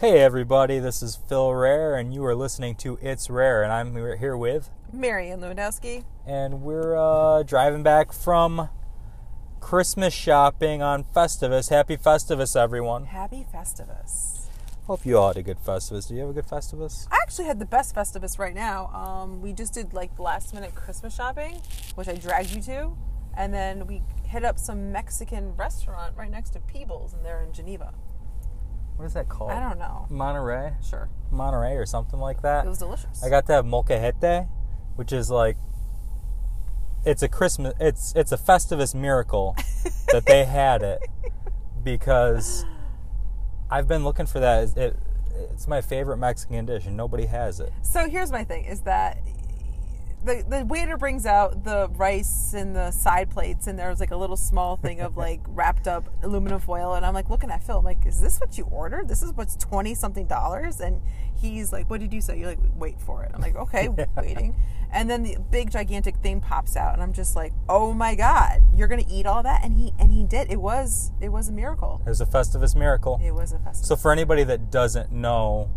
Hey everybody, this is Phil Rare, and you are listening to It's Rare, and I'm here with, Marian Lewandowski. and we're uh, driving back from Christmas shopping on Festivus. Happy Festivus, everyone! Happy Festivus. Hope you all had a good Festivus. Do you have a good Festivus? I actually had the best Festivus right now. Um, we just did like last minute Christmas shopping, which I dragged you to, and then we hit up some Mexican restaurant right next to Peebles, and they're in Geneva. What is that called? I don't know. Monterey, Sure, Monterey, or something like that. it was delicious. I got to have molcajete, which is like it's a Christmas it's it's a Festivus miracle that they had it because I've been looking for that. It, it's my favorite Mexican dish, and nobody has it. So here's my thing: is that the the waiter brings out the rice and the side plates, and there's like a little small thing of like wrapped up aluminum foil, and I'm like looking at Phil, I'm like, is this what you ordered? This is what's twenty something dollars, and he's like, what did you say? You're like, wait for it. I'm like, okay, waiting, and then the big gigantic thing pops out, and I'm just like, oh my god, you're gonna eat all that? And he and he did. It was it was a miracle. It was a Festivus miracle. It was a festival. So for anybody that doesn't know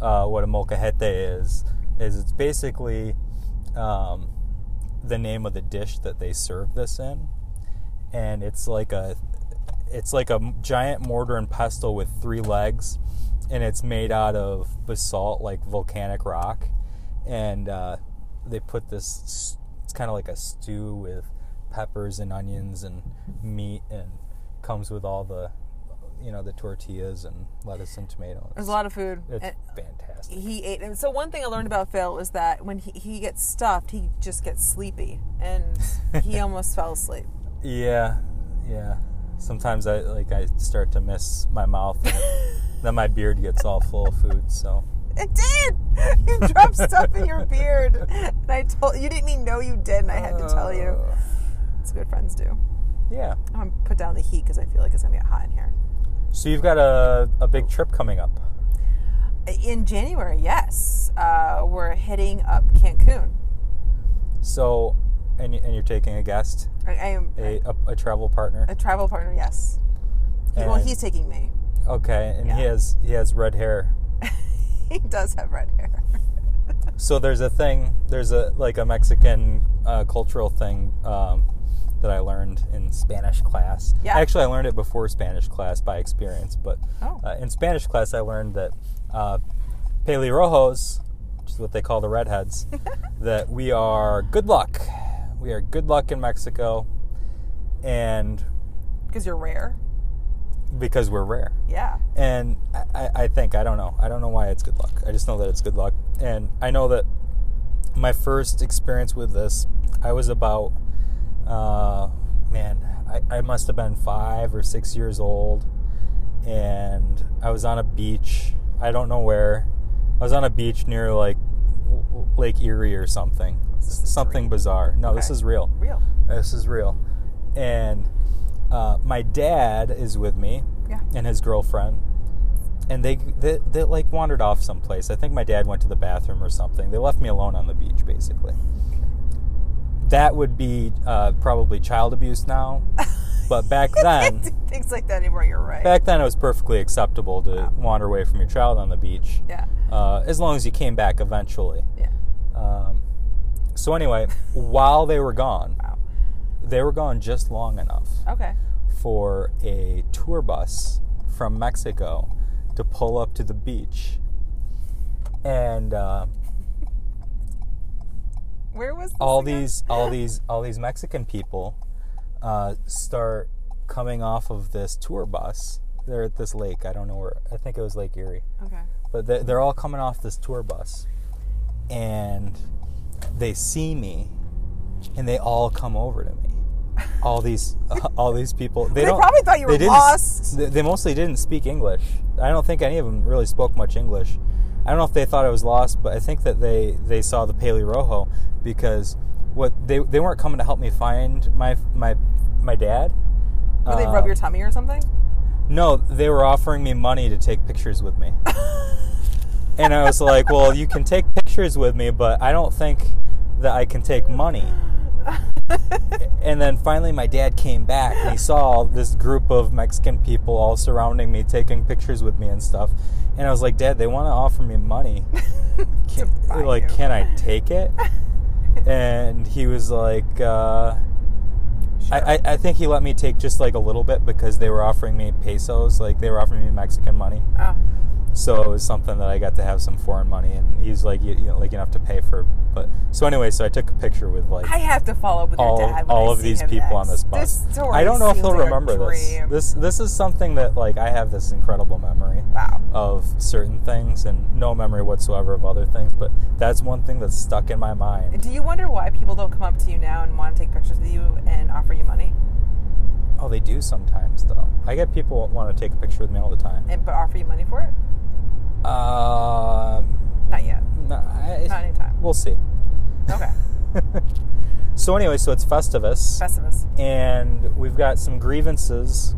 uh, what a molcajete is, is it's basically um, the name of the dish that they serve this in, and it's like a it's like a giant mortar and pestle with three legs, and it's made out of basalt, like volcanic rock, and uh, they put this. It's kind of like a stew with peppers and onions and meat, and comes with all the you know the tortillas and lettuce and tomatoes. There's a lot of food. It's And- fantastic. he ate and so one thing i learned about phil is that when he, he gets stuffed he just gets sleepy and he almost fell asleep Yeah, yeah. Sometimes I like I start to miss my mouth, and then my beard gets all full of food. So it did you dropped stuff in your beard and i told you didn't even know you did and i had to tell you oh. that's what good friends do yeah. i'm gonna put down the heat because i feel like it's gonna get hot in here So you've got a a big trip coming up. in january yes uh, we're heading up cancun So, and and you're taking a guest, i, I am a a, a travel partner. a travel partner yes He- well he's taking me Okay, and he has he has red hair. he does have red hair So there's a thing. There's a like a Mexican uh, cultural thing um, that I learned in Spanish class. Yeah. Actually, I learned it before Spanish class by experience. But Oh. uh, in Spanish class, I learned that uh, pelirrojos, which is what they call the redheads, that we are good luck. We are good luck in Mexico, and because you're rare because we're rare. yeah And I, I- I think I don't know. I don't know why it's good luck. I just know that it's good luck. And I know that my first experience with this, I was about, uh, man, I, I must have been five or six years old, and I was on a beach. I don't know where. I was on a beach near like Lake Erie or something. Something dream. bizarre. No, this is real. real This is real. And uh, my dad is with me yeah and his girlfriend. And they, they they like wandered off someplace. I think my dad went to the bathroom or something. They left me alone on the beach, basically. That would be uh, probably child abuse now, but back then, things like that anymore. You're right. back then it was perfectly acceptable to Wow. wander away from your child on the beach, yeah, uh, as long as you came back eventually. yeah. Um, so anyway, while they were gone, Wow. they were gone just long enough Okay. for a tour bus from Mexico to pull up to the beach. And uh, Where was all again? these, all these, all these Mexican people uh, start coming off of this tour bus. They're at this lake. I don't know where. I think it was Lake Erie. Okay. But they- they're all coming off this tour bus, and they see me, and they all come over to me. All these, all these people. They, They probably thought you were they lost. They, they mostly didn't speak English. I don't think any of them really spoke much English. I don't know if they thought I was lost, but I think that they they saw the pelirrojo because what they they weren't coming to help me find my my my dad. Would they Uh, rub your tummy or something? no, they were offering me money to take pictures with me. and I was like, well, you can take pictures with me, but I don't think that I can take money. and then finally, my dad came back and he saw this group of Mexican people all surrounding me, taking pictures with me and stuff. And I was like, Dad, they want to offer me money. Can, like, you. can I take it? and he was like, uh, I, I, I think he let me take just like a little bit because they were offering me pesos, like they were offering me Mexican money. oh, So it was something that I got to have some foreign money, and he's like, you, you know, like enough to pay for. But so anyway, so I took a picture with like I have to follow up with all your dad. all I of these people on this bus. This I don't know if he'll like remember this. This this is something that like I have this incredible memory Wow. of certain things and no memory whatsoever of other things. But that's one thing that's stuck in my mind. Do you wonder why people don't come up to you now and want to take pictures with you and offer you money, Oh, they do sometimes though. I get people want to take a picture with me all the time. and but offer you money for it? Um, Not yet. no, I, Not anytime. we'll see. Okay. so anyway, so it's Festivus. Festivus. and we've got some grievances.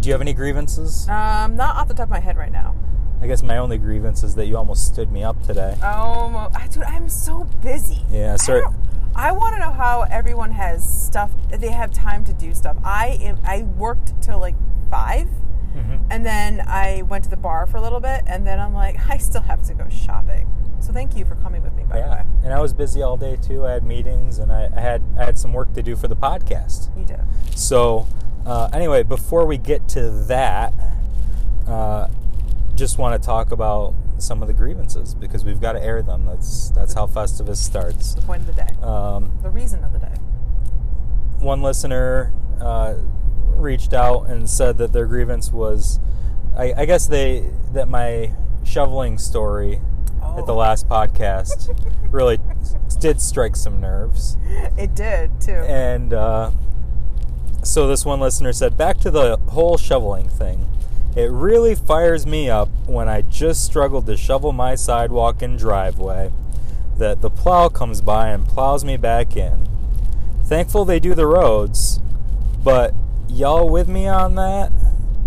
Do you have any grievances? Um, not off the top of my head right now. I guess my only grievance is that you almost stood me up today. Um, I, dude, I'm so busy. Yeah, I, sorry. don't- I want to know how everyone has stuff. They have time to do stuff. I am. I worked till like 5 Mhm. and then I went to the bar for a little bit, and then I'm like, I still have to go shopping. So thank you for coming with me. By the way, and I was busy all day too. I had meetings and I, I had I had some work to do for the podcast. you did. So uh, anyway, before we get to that, uh, just want to talk about some of the grievances because we've got to air them. That's that's how Festivus starts. The point of the day. Um, The reason of the day. one listener uh, reached out and said that their grievance was, I, I guess they that my shoveling story at the Oh. last podcast really did strike some nerves. It did too. And uh, so this one listener said, back to the whole shoveling thing. It really fires me up when I just struggled to shovel my sidewalk and driveway that the plow comes by and plows me back in. Thankful they do the roads, but y'all with me on that?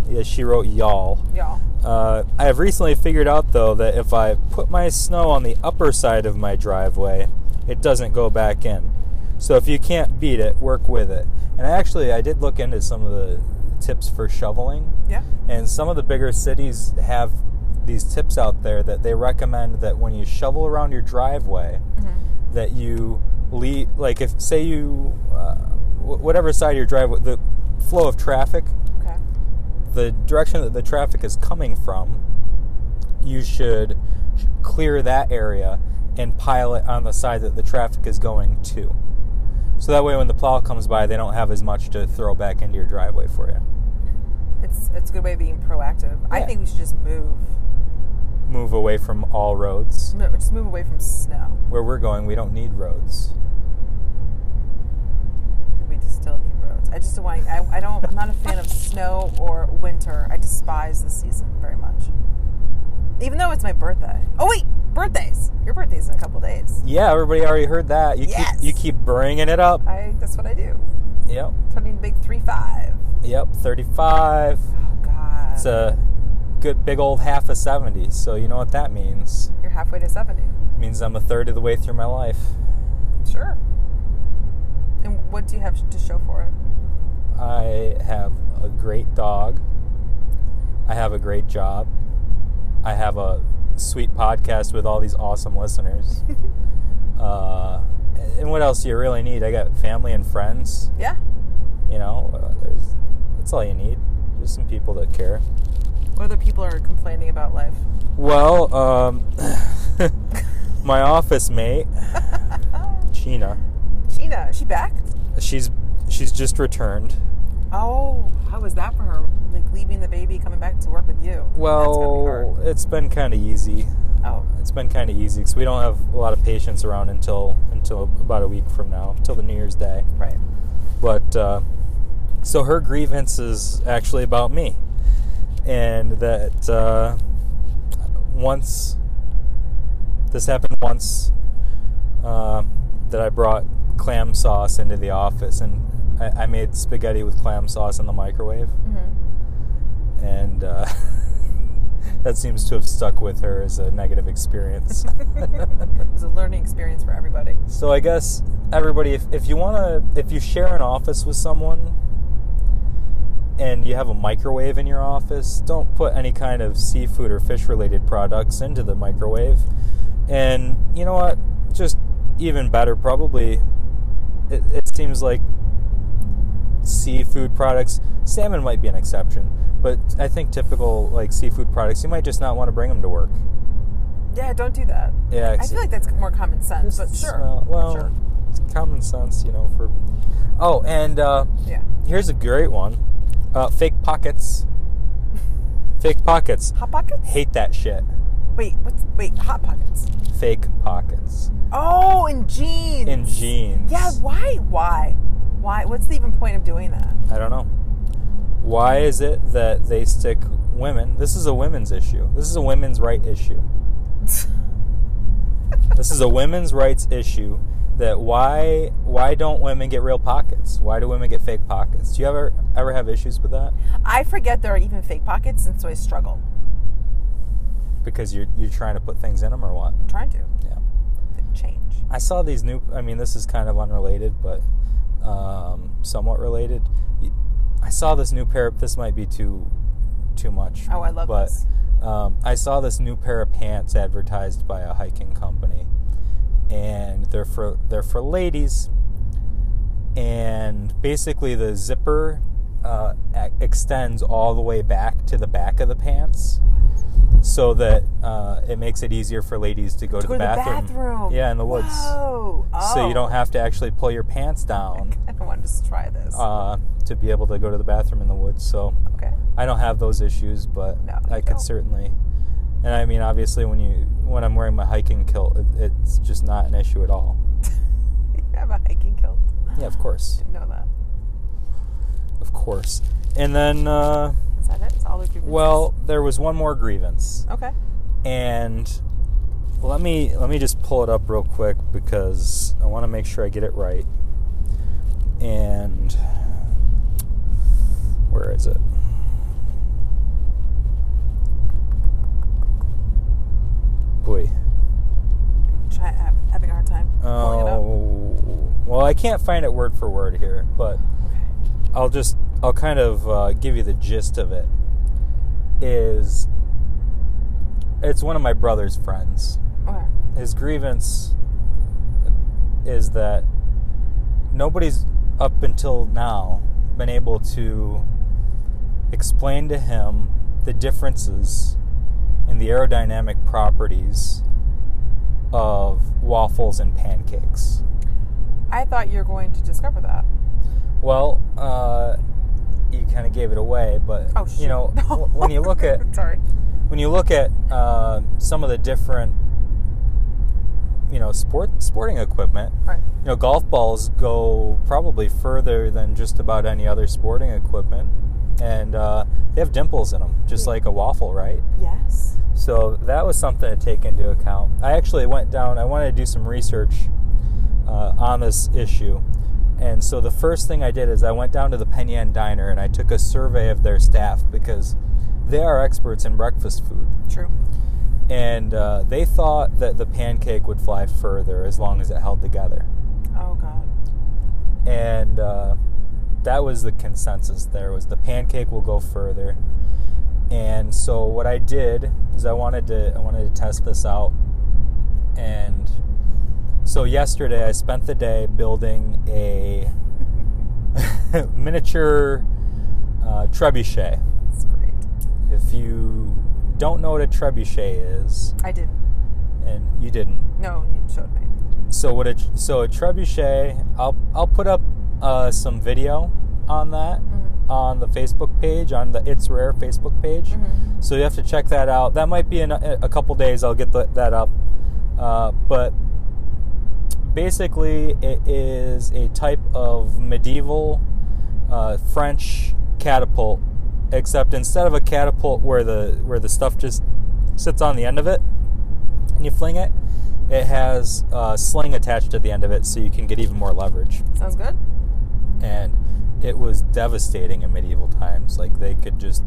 Yeah, she wrote y'all. Y'all. Uh, I have recently figured out though that if I put my snow on the upper side of my driveway, it doesn't go back in. So if you can't beat it, work with it. And actually, I did look into some of the tips for shoveling, Yeah. and some of the bigger cities have these tips out there that they recommend that when you shovel around your driveway, Mm-hmm. that you leave, like if say you, uh, whatever side of your driveway, the flow of traffic Okay. the direction that the traffic is coming from, you should clear that area and pile it on the side that the traffic is going to. So that way, when the plow comes by, they don't have as much to throw back into your driveway for you. It's it's a good way of being proactive. I think we should just move. Move away from all roads. No, just move away from snow. Where we're going, we don't need roads. We just still need roads. I just don't want. I, I don't. I'm not a fan of snow or winter. I despise the season very much. Even though it's my birthday. Oh wait, birthdays. Your birthday's in a couple days. Yeah, everybody already heard that. You Yes. keep you keep bringing it up. I. That's what I do. Yep, Turning big three five. yep. Thirty-five. Oh God. It's a good big old half of seventy. So you know what that means. You're halfway to seventy. It means I'm a third of the way through my life. Sure. And what do you have to show for it? I have a great dog. I have a great job. I have a sweet podcast with all these awesome listeners. uh, and what else do you really need? I got family and friends. Yeah. You know, uh, there's, that's all you need. Just some people that care. What other people are complaining about life? Well, um, my office mate, Gina, Gina, is she back? she's she's just returned. Oh, how was that for her? Like leaving the baby, coming back to work with you. Gonna be Well, it's been kind of easy. Oh, It's been kind of easy because we don't have a lot of patients around until until about a week from now, until the New Year's Day. right. But uh, so her grievance is actually about me, and that uh, once this happened once uh, that I brought clam sauce into the office, and I, I made spaghetti with clam sauce in the microwave, Mm-hmm. and uh, that seems to have stuck with her as a negative experience. it was a learning experience for everybody. So I guess everybody, if, if you want to, if you share an office with someone and you have a microwave in your office, don't put any kind of seafood or fish related products into the microwave. And you know what? Just even better, probably, it, it seems like seafood products, salmon might be an exception, but I think typical like seafood products, you might just not want to bring them to work. Yeah, don't do that. Yeah, I feel like that's more common sense, but sure. Well, well sure. it's common sense, you know. For oh, and uh, Yeah. here's a great one: uh, fake pockets. fake pockets. Hot pockets? Hate that shit. Wait, what's wait, hot pockets. Fake pockets Oh, in jeans. in jeans. Yeah, why? Why? Why? What's the even point of doing that? I don't know. Why is it that they stick women? This is a women's issue. This is a women's right issue. this is a women's rights issue. That why why don't women get real pockets? Why do women get fake pockets? Do you ever ever have issues with that? I forget there are even fake pockets, and so I struggle. Because you're you're trying to put things in them or what? I'm trying to. Yeah. Like, change. I saw these new. I mean, this is kind of unrelated, but um, somewhat related. I saw this new pair. This might be too too much. Oh, I love but, this. Um, I saw this new pair of pants advertised by a hiking company, and they're for they're for ladies. And basically, the zipper uh, extends all the way back to the back of the pants, so that uh, it makes it easier for ladies to go to, To go the, to the bathroom. bathroom. Yeah, in the woods. Whoa. Oh. So you don't have to actually pull your pants down I want to try this. uh, to be able to go to the bathroom in the woods. So okay. I don't have those issues, but No, I could don't. certainly. And I mean, obviously, when you when I'm wearing my hiking kilt, it, it's just not an issue at all. You have a hiking kilt. Yeah, of course, Didn't know that. Of course. And then, uh, Is that it? Is all the grievances? well, there was one more grievance, Okay. and let me let me just pull it up real quick because I want to make sure I get it right. And where is it? Boy. Try having a hard time pulling it up. Oh, well, I can't find it word for word here, but I'll just I'll kind of uh, give you the gist of it. Is it's one of my brother's friends. Okay. His grievance is that nobody's up until now been able to explain to him the differences in the aerodynamic properties of waffles and pancakes. I thought you were going to discover that. Well, uh, you kind of gave it away, but Oh, you know when you look at Sorry. when you look at uh, some of the different you know sport sporting equipment, Right. you know golf balls go probably further than just about any other sporting equipment, and uh, they have dimples in them, just Yeah. like a waffle, right? Yes. So that was something to take into account. I actually went down. I wanted to do some research uh, on this issue, and so the first thing I did is I went down to the Penn Yan Diner and I took a survey of their staff because they are experts in breakfast food, True. and uh, they thought that the pancake would fly further as long as it held together, Oh God. and uh, that was the consensus. There was the pancake will go further. And so what I did is I wanted to I wanted to test this out. And so yesterday I spent the day building a miniature uh, trebuchet. That's great. If you don't know what a trebuchet is, I didn't. and you didn't, No, you showed me. so what a so a trebuchet, I'll I'll put up uh, some video on that Mhm. on the Facebook page on the It's Rare Facebook page. Mhm. So you have to check that out. That might be in a, a couple days. I'll get the, that up. Uh, but basically, it is a type of medieval uh, French catapult, except instead of a catapult where the where the stuff just sits on the end of it and you fling it, it has a sling attached to the end of it, so you can get even more leverage Sounds good. and it was devastating in medieval times. Like they could just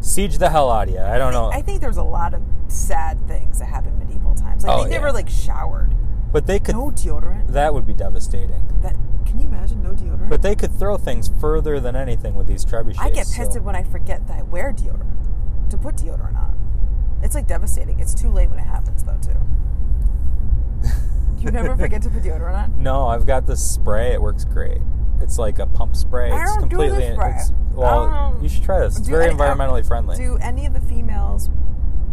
siege the hell out of you. I don't know, I think there was a lot of sad things that happened in medieval times. Like Oh, they yeah. never like showered. But they could. no deodorant. That would be devastating. That can you imagine no deodorant? But they could throw things further than anything with these trebuchets. I get pissed so- when I forget that I wear deodorant to put deodorant on. It's like devastating. It's too late when it happens though too. You never forget to put deodorant on. No, I've got this spray. It works great. It's like a pump spray. I it's don't do completely. spray. It's, I well, don't- you should try this. It's Do very any- uh, environmentally friendly. Do any of the females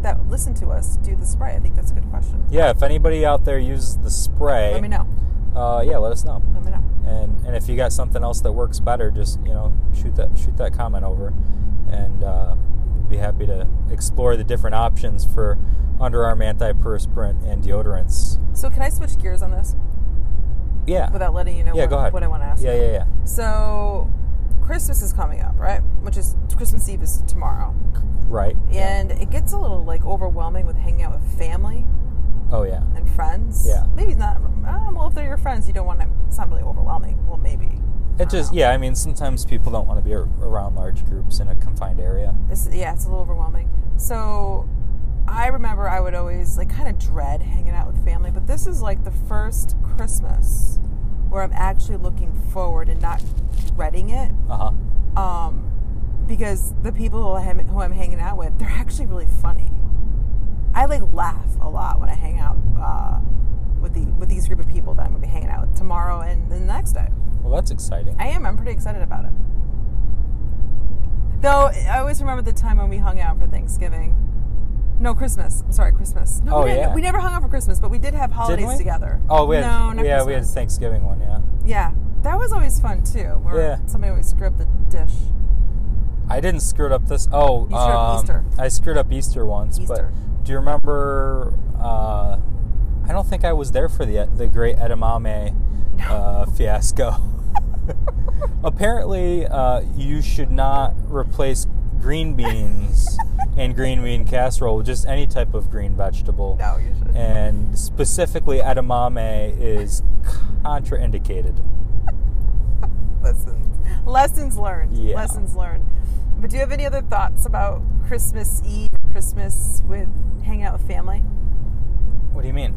that listen to us do the spray? I think that's a good question. yeah, if anybody out there uses the spray, Let me know. Uh, yeah, let us know. Let me know. And and if you got something else that works better, just you know shoot that shoot that comment over, and uh, we'd be happy to explore the different options for underarm antiperspirant and deodorants. So can I switch gears on this Yeah. without letting you know yeah, what, go ahead. what I want to ask? Yeah, you? yeah, yeah. So Christmas is coming up, right? Which is Christmas Eve is tomorrow. Right. yeah. And it gets a little like overwhelming with hanging out with family Oh yeah. and friends. Yeah. Maybe not. Uh, well, if they're your friends, you don't want to. It's not really overwhelming. Well, maybe. It just yeah. I mean, sometimes people don't want to be around large groups in a confined area. It's, yeah, it's a little overwhelming. So I remember I would always like kind of dread hanging out with family, but this is like the first Christmas where I'm actually looking forward and not dreading it. Uh huh. Um, because the people who I'm, who I'm hanging out with, they're actually really funny. I like laugh a lot when I hang out uh, with the with these group of people that I'm gonna be hanging out with tomorrow and the next day. Well, that's exciting. I am. I'm pretty excited about it. Though I always remember the time when we hung out for Thanksgiving. No, Christmas. I'm sorry, Christmas. No, Oh, we, didn't- yeah. we never hung out for Christmas, but we did have holidays we? together. Oh, we had no, not yeah, we had Christmas. Thanksgiving one. Yeah. Yeah, that was always fun too. Where Yeah. somebody always screw up the dish. I didn't screw it up this. Oh, You screwed up um, Easter. I screwed up Easter once. Easter. But do you remember? Uh, I don't think I was there for the the great edamame uh, fiasco. Apparently, uh, you should not replace green beans and green bean casserole just any type of green vegetable. No, you should. And specifically, edamame is contraindicated. lessons lessons learned Yeah. lessons learned but do you have any other thoughts about christmas eve christmas with hanging out with family What do you mean?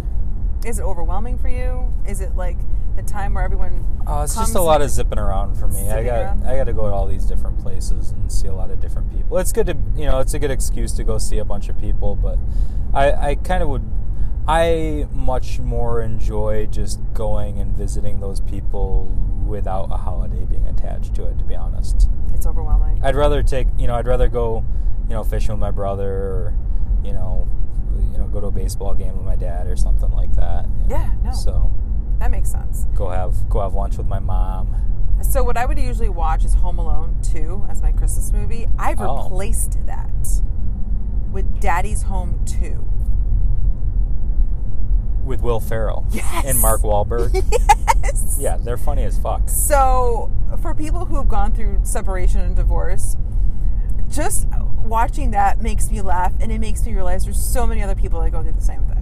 is it overwhelming for you is it like the time where everyone Oh, it's comes just a lot of zipping around for me. I got around? I got to go to all these different places and see a lot of different people. It's good to you know it's a good excuse to go see a bunch of people, but I I kind of would I much more enjoy just going and visiting those people without a holiday being attached to it. To be honest, it's overwhelming I'd rather take you know I'd rather go you know fishing with my brother or you know you know go to a baseball game with my dad or something like that. Yeah, no. So that makes sense go have go have lunch with my mom. so what i would usually watch is home alone 2 as my christmas movie i've Oh. replaced that with daddy's home 2 with Will Ferrell Yes. and Mark Wahlberg. yes yeah, they're funny as fuck. So, for people who have gone through separation and divorce, just watching that makes me laugh and it makes me realize there's so many other people that go through the same thing.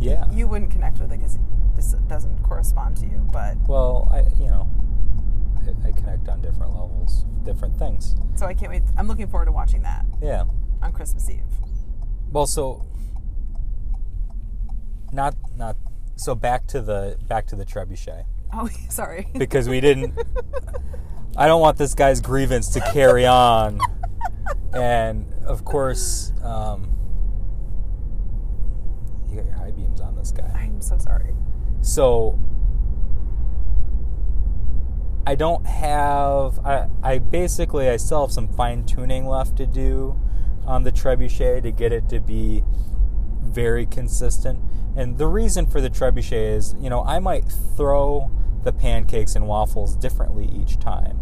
Yeah. You wouldn't connect with it because this doesn't correspond to you, but well, I you know, I, I connect on different levels, different things. so I can't wait. I'm looking forward to watching that Yeah. on Christmas Eve. Well, so not not so back to the back to the trebuchet Oh, sorry. because we didn't. I don't want this guy's grievance to carry on, and of course, um, you got your high beams on this guy. I'm so sorry. So I don't have I, I basically I still have some fine tuning left to do on the trebuchet to get it to be very consistent. And the reason for the trebuchet is, you know, I might throw the pancakes and waffles differently each time.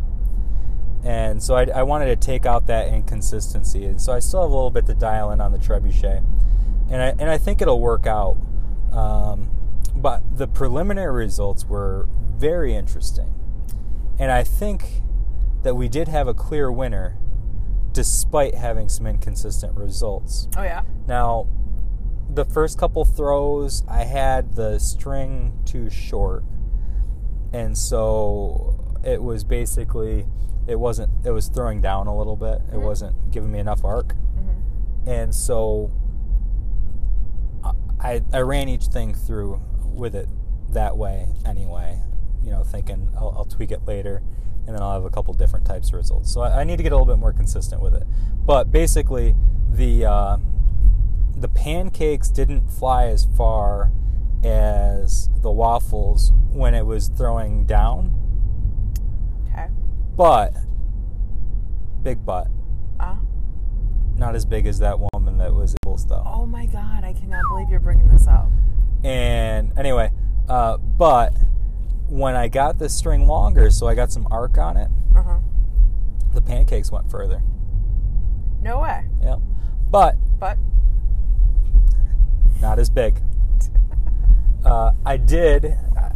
And so I, I wanted to take out that inconsistency. And so I still have a little bit to dial in on the trebuchet. And I, and I think it'll work out. Um, but the preliminary results were very interesting. And I think that we did have a clear winner despite having some inconsistent results. Oh yeah. Now, the first couple throws, I had the string too short. And so it was basically, it wasn't, it was throwing down a little bit. It Mhm. wasn't giving me enough arc. hmm And so I- I, ran each thing through with it that way anyway, you know, thinking I'll, I'll tweak it later and then I'll have a couple different types of results. So I, I need to get a little bit more consistent with it. But basically, the uh, the pancakes didn't fly as far as the waffles when it was throwing down, Okay. but big butt, Uh, not as big as that woman that was oh my god, I cannot believe you're bringing this up. And anyway, uh, but when I got the string longer, so I got some arc on it, Uh huh. the pancakes went further. No way. Yep. but But not as big. Uh, I did.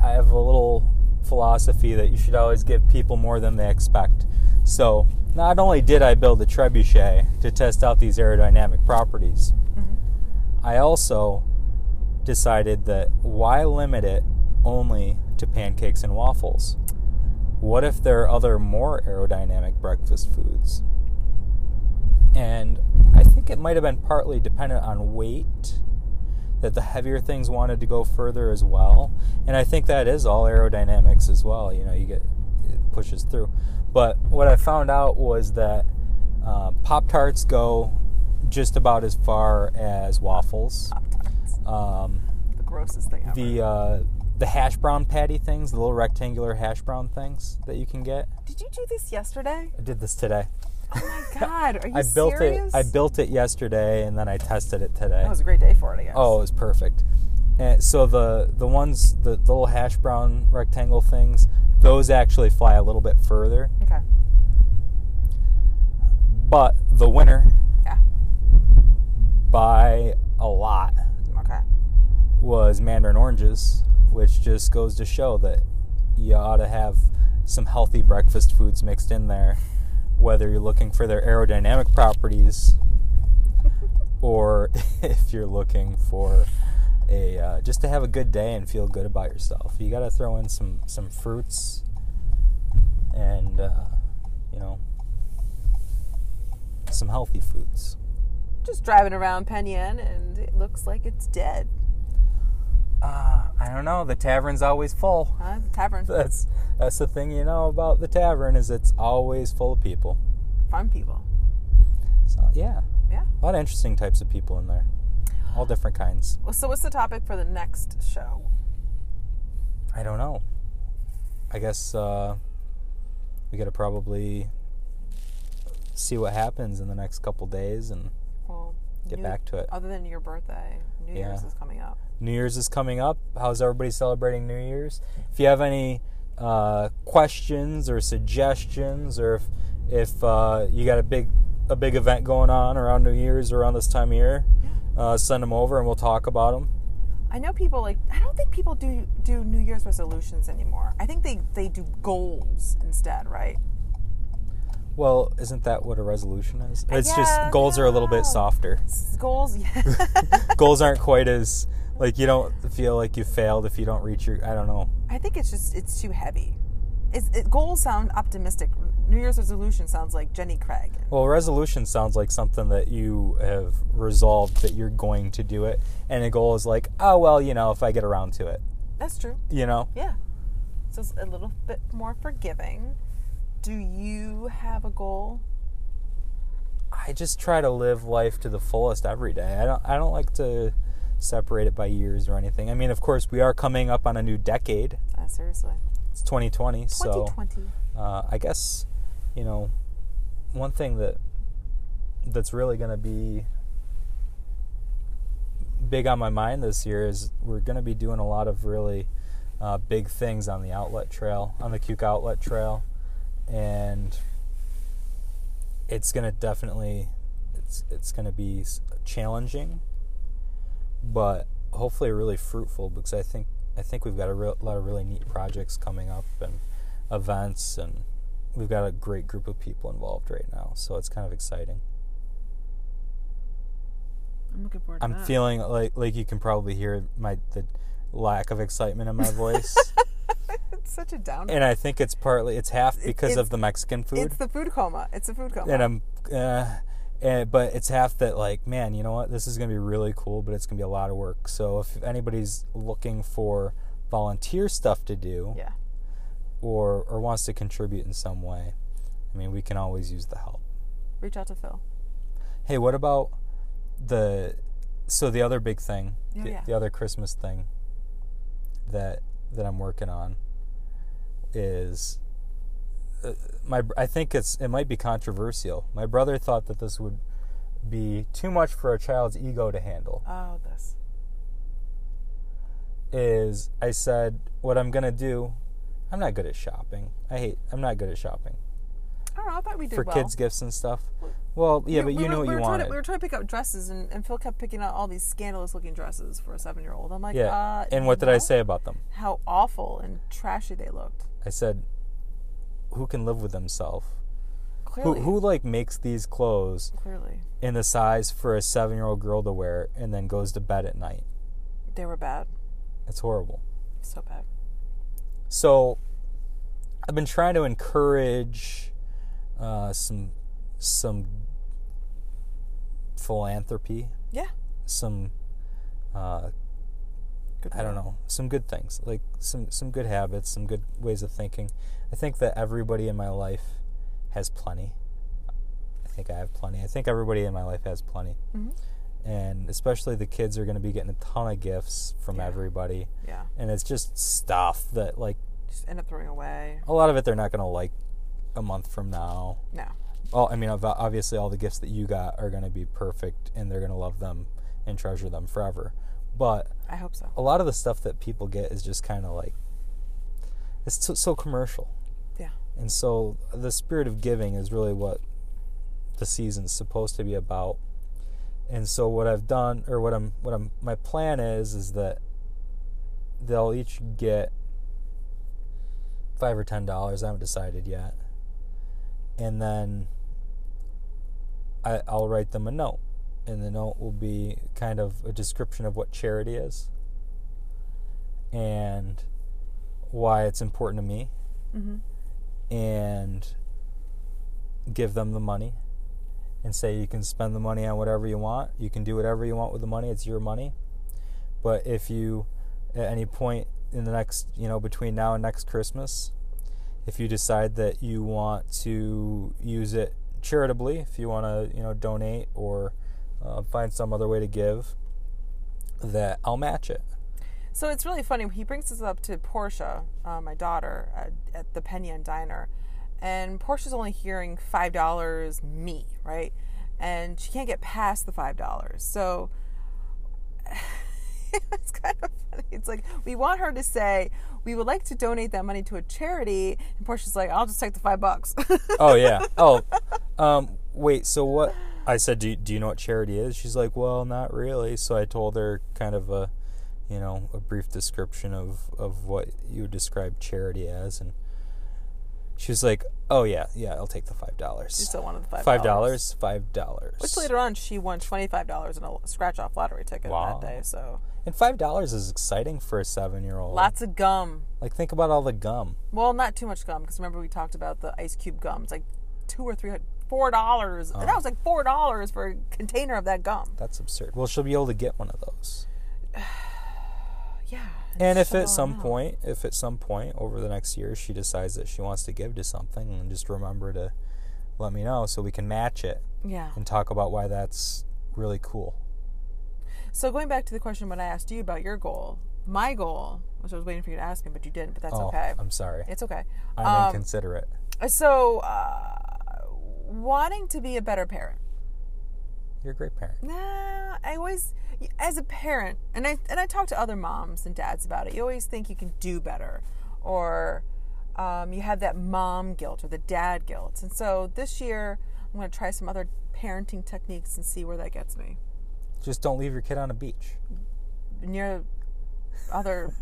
I have a little philosophy that you should always give people more than they expect. So not only did I build a trebuchet to test out these aerodynamic properties. I also decided that why limit it only to pancakes and waffles? What if there are other more aerodynamic breakfast foods? And I think it might have been partly dependent on weight, that the heavier things wanted to go further as well. And I think that is all aerodynamics as well. You know, you get it pushes through. But what I found out was that uh, Pop Tarts go just about as far as waffles. Um, The grossest thing ever. the uh, the hash brown patty things, the little rectangular hash brown things that you can get. Did you do this yesterday? I did this today. Oh my god, are you I built serious? it. I built it yesterday, and then I tested it today. That was a great day for it, I guess. Oh, it was perfect. And so the the ones the, the little hash brown rectangle things, those actually fly a little bit further. Okay. But the winner. By a lot Okay. was mandarin oranges, which just goes to show that you ought to have some healthy breakfast foods mixed in there, whether you're looking for their aerodynamic properties or if you're looking for a uh, just to have a good day and feel good about yourself. You got to throw in some some fruits and uh, you know some healthy foods. Just driving around Penn Yan and it looks like it's dead. Uh, I don't know. The tavern's always full. Huh? The tavern. That's that's the thing you know about the tavern is it's always full of people. Fun people. So yeah, Yeah. a lot of interesting types of people in there, all different kinds. Well, so what's the topic for the next show? I don't know. I guess uh, we got to probably see what happens in the next couple days and get New- back to it. Other than your birthday, New Yeah. Year's is coming up. New Year's is coming up. How's everybody celebrating New Year's? If you have any uh, questions or suggestions, or if if uh, you got a big a big event going on around New Year's or around this time of year, uh, send them over and we'll talk about them. I know people like. I don't think people do do New Year's resolutions anymore. I think they they do goals instead, right? Well, isn't that what a resolution is? It's Yeah, just goals are a little bit softer. S- Goals, yeah. goals aren't quite as like you don't feel like you failed if you don't reach your. I don't know. I think it's just it's too heavy. It's, it, goals sound optimistic. New Year's resolution sounds like Jenny Craig. Well, resolution sounds like something that you have resolved that you're going to do it, and a goal is like, oh well, you know, if I get around to it, That's true. you know. Yeah. So it's a little bit more forgiving. Do you have a goal? I just try to live life to the fullest every day. I don't. I don't like to separate it by years or anything. I mean, of course, we are coming up on a new decade. Uh, seriously. It's 2020, so 2020. uh, I guess you know one thing that that's really going to be big on my mind this year is we're going to be doing a lot of really uh, big things on the outlet trail, on the Keuka Outlet Trail, and it's going to definitely it's it's going to be challenging, but hopefully really fruitful because I think I think we've got a real, lot of really neat projects coming up and events and we've got a great group of people involved right now, so it's kind of exciting. I'm looking forward to I'm that. feeling like like you can probably hear my the lack of excitement in my voice, it's such a down. and I think it's partly it's half because It's- of the Mexican food, It's the food coma. It's a food coma. and I'm uh, and but it's half that like man you know what this is going to be really cool but it's going to be a lot of work so if anybody's looking for volunteer stuff to do Yeah. or or wants to contribute in some way i mean we can always use the help Reach out to Phil. hey what about the so the other big thing Oh, the, yeah. the other christmas thing that that i'm working on is uh, my I think it's it might be controversial. My brother thought that this would be too much for a child's ego to handle. Oh, this. Is I said what I'm gonna do. I'm not good at shopping. I hate. I'm not good at shopping I don't know. I thought we did for well. kids' gifts and stuff. Well, yeah, We- but we you were- knew what we you wanted. To, we were trying to pick up dresses, and, and Phil kept picking out all these scandalous looking dresses for a seven year old. I'm like, yeah. uh, and what did I say about them? How awful and trashy they looked. I said, who can live with himself? Who Clearly. who like makes these clothes Clearly. in the size for a seven year old girl to wear and then goes to bed at night? They were bad. It's horrible. So bad. So I've been trying to encourage uh, some some philanthropy, Yeah. some uh, Good I don't know, some good things, like some some good habits, some good ways of thinking. I think that everybody in my life has plenty. I think I have plenty. I think everybody in my life has plenty. Mhm. And especially the kids are going to be getting a ton of gifts from Yeah. everybody. Yeah. And it's just stuff that like Just end up throwing away. a lot of it they're not going to like a month from now. No. Well, I mean, obviously, all the gifts that you got are going to be perfect, and they're going to love them and treasure them forever. But I hope so. a lot of the stuff that people get is just kind of like it's so, so commercial, Yeah. and so the spirit of giving is really what the season's supposed to be about. And so what I've done, or what I'm, what I'm, my plan is, is that they'll each get five or ten dollars. I haven't decided yet. And then I, I'll write them a note, and the note will be kind of a description of what charity is and why it's important to me, Mm-hmm. and give them the money and say you can spend the money on whatever you want. You can do whatever you want with the money. It's your money. But if you, at any point in the next, you know, between now and next Christmas, if you decide that you want to use it charitably, if you want to, you know, donate or uh, find some other way to give, that I'll match it. So it's really funny. He brings this up to Portia, uh, my daughter, at, at the Penn Yan Diner, and Portia's only hearing five dollars me, right? And she can't get past the five dollars. So it's kind of funny. It's like we want her to say we would like to donate that money to a charity, and Portia's like, "I'll just take the five bucks." Oh yeah. Oh, um, wait. So what? I said, do you, do you know what charity is? She's like, well, not really. So I told her kind of a, you know, a brief description of of what you would describe charity as, and she was like, oh yeah, yeah, I'll take the five dollars." she still wanted the five dollars. Five dollars. Five dollars. Which later on she won twenty five dollars in a scratch off lottery ticket Wow. that day. So And five dollars is exciting for a seven year old. lots of gum. Like think about all the gum. Well, not too much gum because remember we talked about the ice cube gums, like two or three, four dollars. Oh. That was like four dollars for a container of that gum. That's absurd. Well, she'll be able to get one of those. Yeah. And if so at some no. point, if at some point over the next year she decides that she wants to give to something, and just remember to let me know so we can match it Yeah. and talk about why that's really cool. So going back to the question when I asked you about your goal, my goal, which I was waiting for you to ask me, but you didn't. But that's oh, okay. I'm sorry. It's okay. I'm Um, inconsiderate. So uh, wanting to be a better parent. You're a great parent. Nah, I always, as a parent, and I and I talk to other moms and dads about it. You always think you can do better, or um, you have that mom guilt or the dad guilt. And so this year, I'm going to try some other parenting techniques and see where that gets me. Just don't leave your kid on a beach. Near other,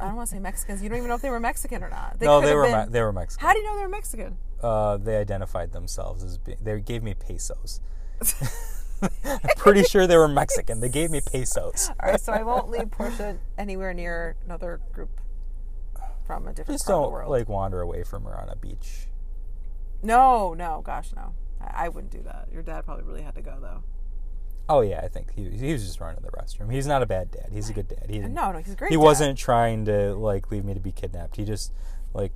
I don't want to say Mexicans. You don't even know if they were Mexican or not. no, they were been- Me- they were Mexican. How do you know they were Mexican? uh, they identified themselves as being. They gave me pesos. I'm pretty sure they were Mexican. They gave me pesos. All right, so I won't leave Portia anywhere near another group from a different Just part of the don't world. like wander away from her on a beach. No, no, gosh, no. I, I wouldn't do that. Your dad probably really had to go though. Oh yeah, I think he he was just running to the restroom. He's not a bad dad. He's a good dad. He didn't, No, no, he's a great. he dad. wasn't trying to like leave me to be kidnapped. He just like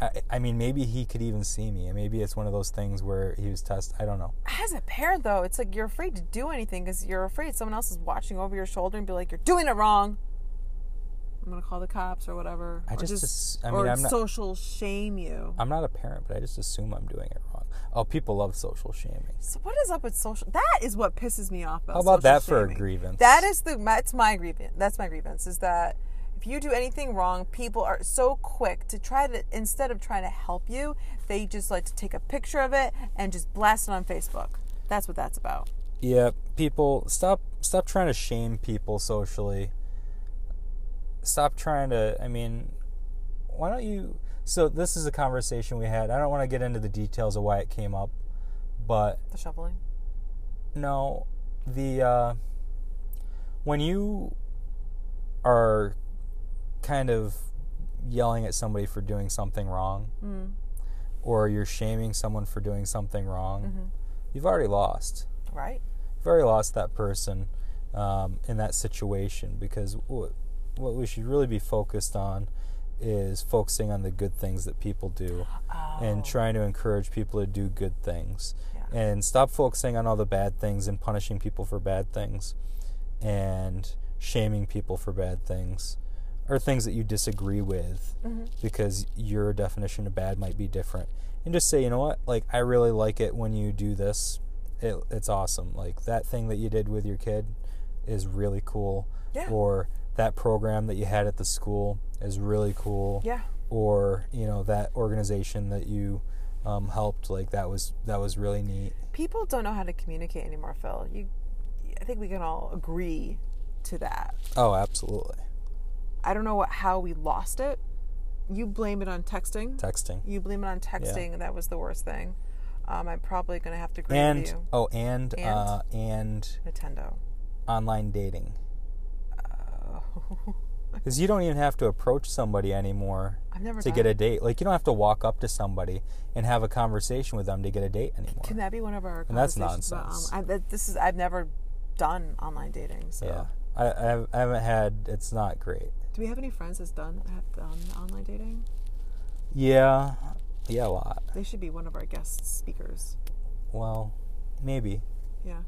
I, I mean maybe he could even see me and maybe it's one of those things where he was test I don't know. As a parent, though, it's like you're afraid to do anything because you're afraid someone else is watching over your shoulder and be like, "You're doing it wrong." I'm gonna call the cops or whatever. I or just ass- I mean, I'm not- social shame you. I'm not a parent, but I just assume I'm doing it wrong. Oh, people love social shaming. So what is up with social? That is what pisses me off about. How about that for a grievance? That is the that's my grievance. That's my grievance is that if you do anything wrong, people are so quick to try to instead of trying to help you, they just like to take a picture of it and just blast it on Facebook. That's what that's about. Yeah, people stop stop trying to shame people socially. Stop trying to I mean, why don't you so this is a conversation we had. I don't want to get into the details of why it came up, but The shoveling. no, the uh when you are kind of yelling at somebody for doing something wrong Mm. or you're shaming someone for doing something wrong, Mm-hmm. you've already lost. Right. You've already lost that person um, in that situation because what, what we should really be focused on is focusing on the good things that people do and Oh. trying to encourage people to do good things Yeah. and stop focusing on all the bad things and punishing people for bad things and shaming people for bad things or things that you disagree with Mm-hmm. because your definition of bad might be different and just say you know what like i really like it when you do this it, it's awesome like that thing that you did with your kid is really cool Yeah. or that program that you had at the school is really cool Yeah. or you know that organization that you um, helped like that was that was really neat People don't know how to communicate anymore, Phil. You, I think we can all agree to that. oh absolutely I don't know what, how we lost it. You blame it on texting. texting You blame it on texting, and that was the worst thing. Um, I'm probably going to have to agree with and you. oh and And? uh, and Nintendo. online dating Oh. because you don't even have to approach somebody anymore to get a date like you don't have to walk up to somebody and have a conversation with them to get a date anymore Can that be one of our And that's about, nonsense. um, I, this is I've never done online dating. So, yeah I, I I haven't had it's not great do we have any friends that's done have done online dating? yeah yeah a lot They should be one of our guest speakers. well maybe Yeah.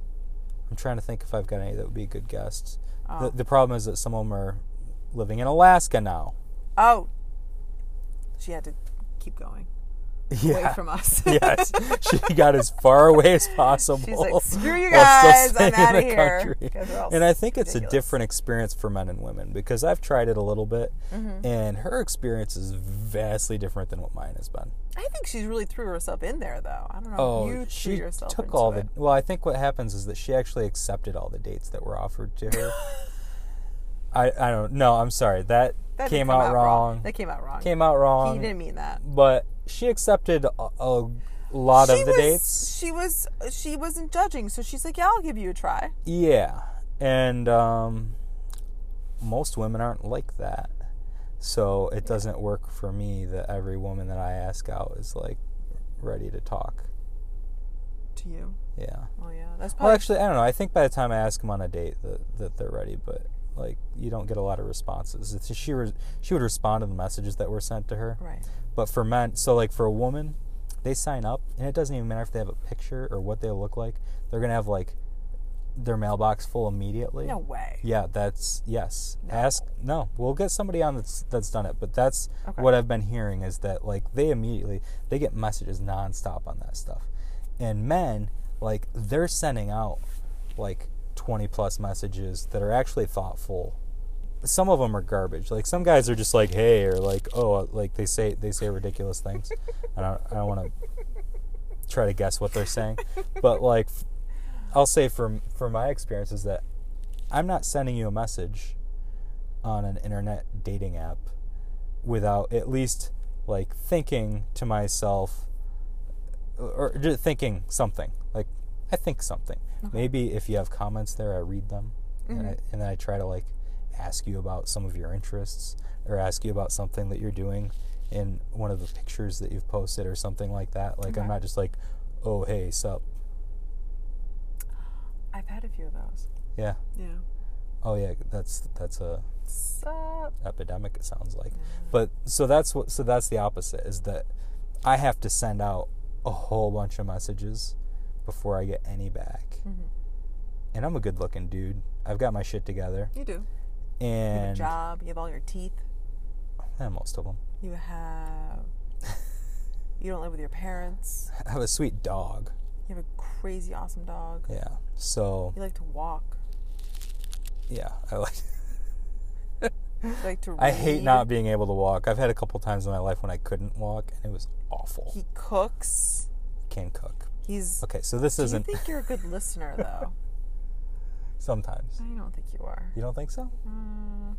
i'm trying to think if i've got any that would be good guests Oh. the, the problem is that some of them are living in alaska now Oh. She had to keep going yeah away from us. yes she got as far away as possible She's like, "Screw you guys, I'm outta the here," country. 'cause they're all and i think it's a different experience for men and women because i've tried it a little bit Mm-hmm. and her experience is vastly different than what mine has been I think she really threw herself in there, though. I don't know. oh you threw she yourself took all it. the well i think what happens is that she actually accepted all the dates that were offered to her i i don't no i'm sorry that, That came come out, wrong That came out wrong. came out wrong He didn't mean that. but she accepted a, a lot she of the was, dates She was. She wasn't judging, so she's like, "Yeah, I'll give you a try." Yeah, and um, most women aren't like that, so it doesn't work for me that every woman that I ask out is like ready to talk. To you. Yeah. Oh yeah, that's probably. Well, actually, I don't know. I think by the time I ask them on a date that, that they're ready, but like you don't get a lot of responses. It's, she re- she would respond to the messages that were sent to her, right. but for men, so like for a woman, they sign up, and it doesn't even matter if they have a picture or what they look like. They're gonna have like their mailbox full immediately. No way. Yeah, that's yes. No. Ask no. We'll get somebody on that's that's done it, but that's Okay. what I've been hearing is that like they immediately they get messages nonstop on that stuff, and men like they're sending out like twenty plus messages that are actually thoughtful. Some of them are garbage. Like some guys are just like hey or like oh uh, like they say they say ridiculous things. I don't I don't want to try to guess what they're saying, but like I'll say from from my experience is that I'm not sending you a message on an internet dating app without at least like thinking to myself or thinking something. Like I think something. Maybe if you have comments there, I read them, and, I, mm-hmm. and then I try to like ask you about some of your interests or ask you about something that you're doing in one of the pictures that you've posted or something like that. Like I'm not just like, oh hey sup I've had a few of those. yeah Yeah. oh yeah that's that's a Sup? epidemic it sounds like but so that's what so that's the opposite is that i have to send out a whole bunch of messages before i get any back Mhm. and i'm a good looking dude i've got my shit together You do. And You have a job. You have all your teeth. eh, most of them You have. you don't live with your parents. i have a sweet dog You have a crazy awesome dog. yeah so You like to walk. yeah i like like to read. i hate not being able to walk i've had a couple times in my life when i couldn't walk and it was awful He cooks. can cook He's. okay so this Do isn't You think you're a good listener, though? sometimes I don't think you are. you don't think so Mm,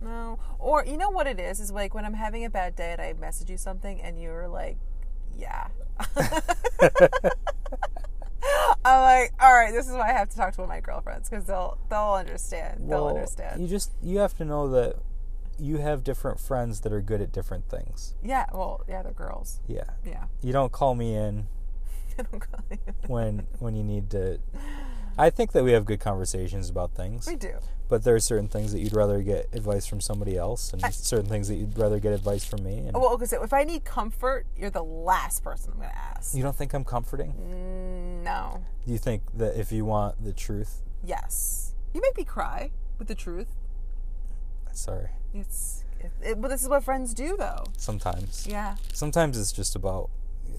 no. Or you know what it is? Is like when I'm having a bad day and I message you something and you're like, yeah. I'm like, all right, this is why I have to talk to one of my girlfriends because they'll they'll understand. They'll understand. You just you have to know that you have different friends that are good at different things. yeah. Well, yeah, they're girls. Yeah. Yeah. You don't call me in when when you need to I think that we have good conversations about things, We do. but there are certain things that you'd rather get advice from somebody else and I- certain things that you'd rather get advice from me and Well. So if I need comfort, you're the last person I'm gonna ask. you don't think I'm comforting? Mm, no. Do you think that if you want the truth, Yes. You make me cry with the truth. sorry, It's. It, it, but this is what friends do, though. sometimes. Yeah. Sometimes it's just about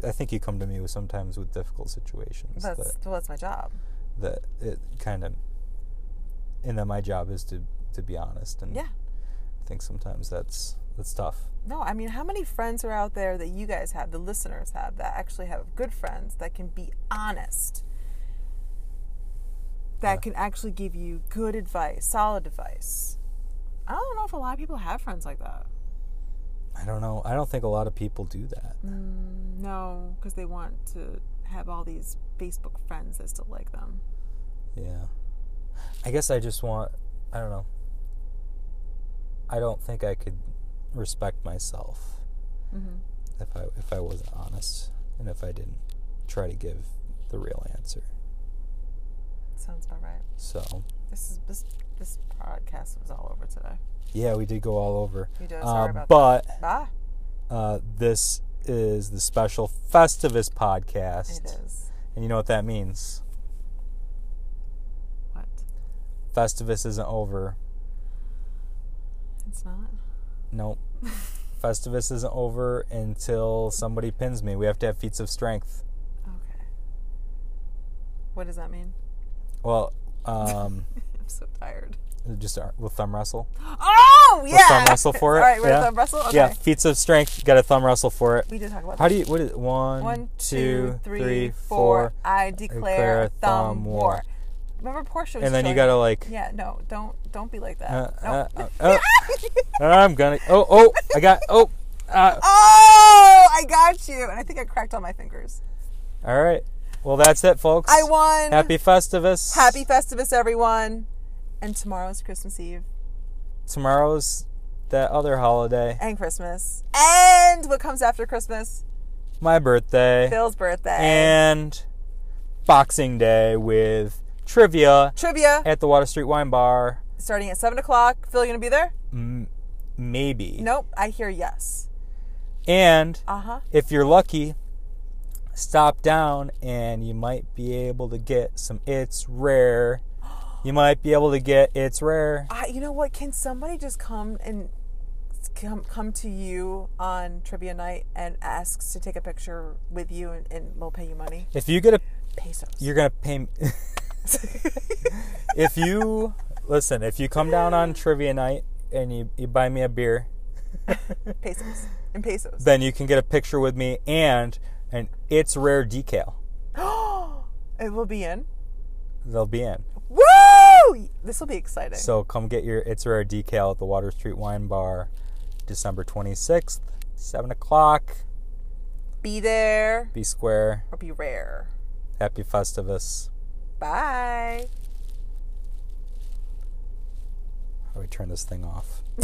I think you come to me with sometimes with difficult situations That's that well, that's my job. that it kind of and that my job is to to be honest and Yeah. I think sometimes that's that's tough. No, I mean, how many friends are out there that you guys have, the listeners have, that actually have good friends that can be honest, that Yeah. can actually give you good advice, solid advice? I don't know if a lot of people have friends like that. I don't know. I don't think a lot of people do that. Mm, no, because they want to have all these Facebook friends that still like them. Yeah. I guess I just want I don't know. I don't think I could respect myself hmm if I if I wasn't honest and if I didn't try to give the real answer. Sounds about right. So, This is this this podcast was all over today. yeah, we did go all over. You did. Uh, Sorry about but that. Ah, uh, this is the special Festivus podcast. it is. And you know what that means? What? Festivus isn't over. It's not. Nope. Festivus isn't over until somebody pins me. We have to have feats of strength. Okay. What does that mean? Well, um, I'm so tired. just uh, we'll thumb wrestle. Oh yeah. We'll thumb wrestle for it. All right, we're yeah. thumb wrestle. Okay. Yeah, feats of strength. You got a thumb wrestle for it. We did talk about How that. do you? What is it? One, One, two, three, three, four. four. I declare a thumb war. Remember Portia? Was And then you gotta like. Yeah. No. Don't. Don't be like that. Uh, no. uh, uh, uh, I'm gonna. Oh, oh! I got. Oh. Uh, oh, I got you. And I think I cracked all my fingers. all right. Well, that's it, folks. I won. Happy Festivus. Happy Festivus, everyone. And tomorrow's Christmas Eve Tomorrow's that other holiday. and Christmas. And what comes after Christmas? My birthday. Phil's birthday. and Boxing Day with trivia Trivia at the Water Street Wine Bar. starting at 7 o'clock. Phil, you going to be there? M- maybe. Nope. I hear yes. And Uh huh. if you're lucky, stop down and you might be able to get some It's Rare. You might be able to get It's Rare. I, you know what? Can somebody just come and come come to you on trivia night and asks to take a picture with you and, and we'll pay you money? If you get a, Pesos. you're gonna pay. Me. if you listen, if you come down on trivia night and you, you buy me a beer, pesos. In pesos. then you can get a picture with me and an It's Rare decal. it will be in. They'll be in. Woo! This will be exciting. So come get your It's Rare decal at the Water Street Wine Bar, December 26th, 7 o'clock. be there Be square. or be rare. Happy Festivus. Bye. How do we turn this thing off?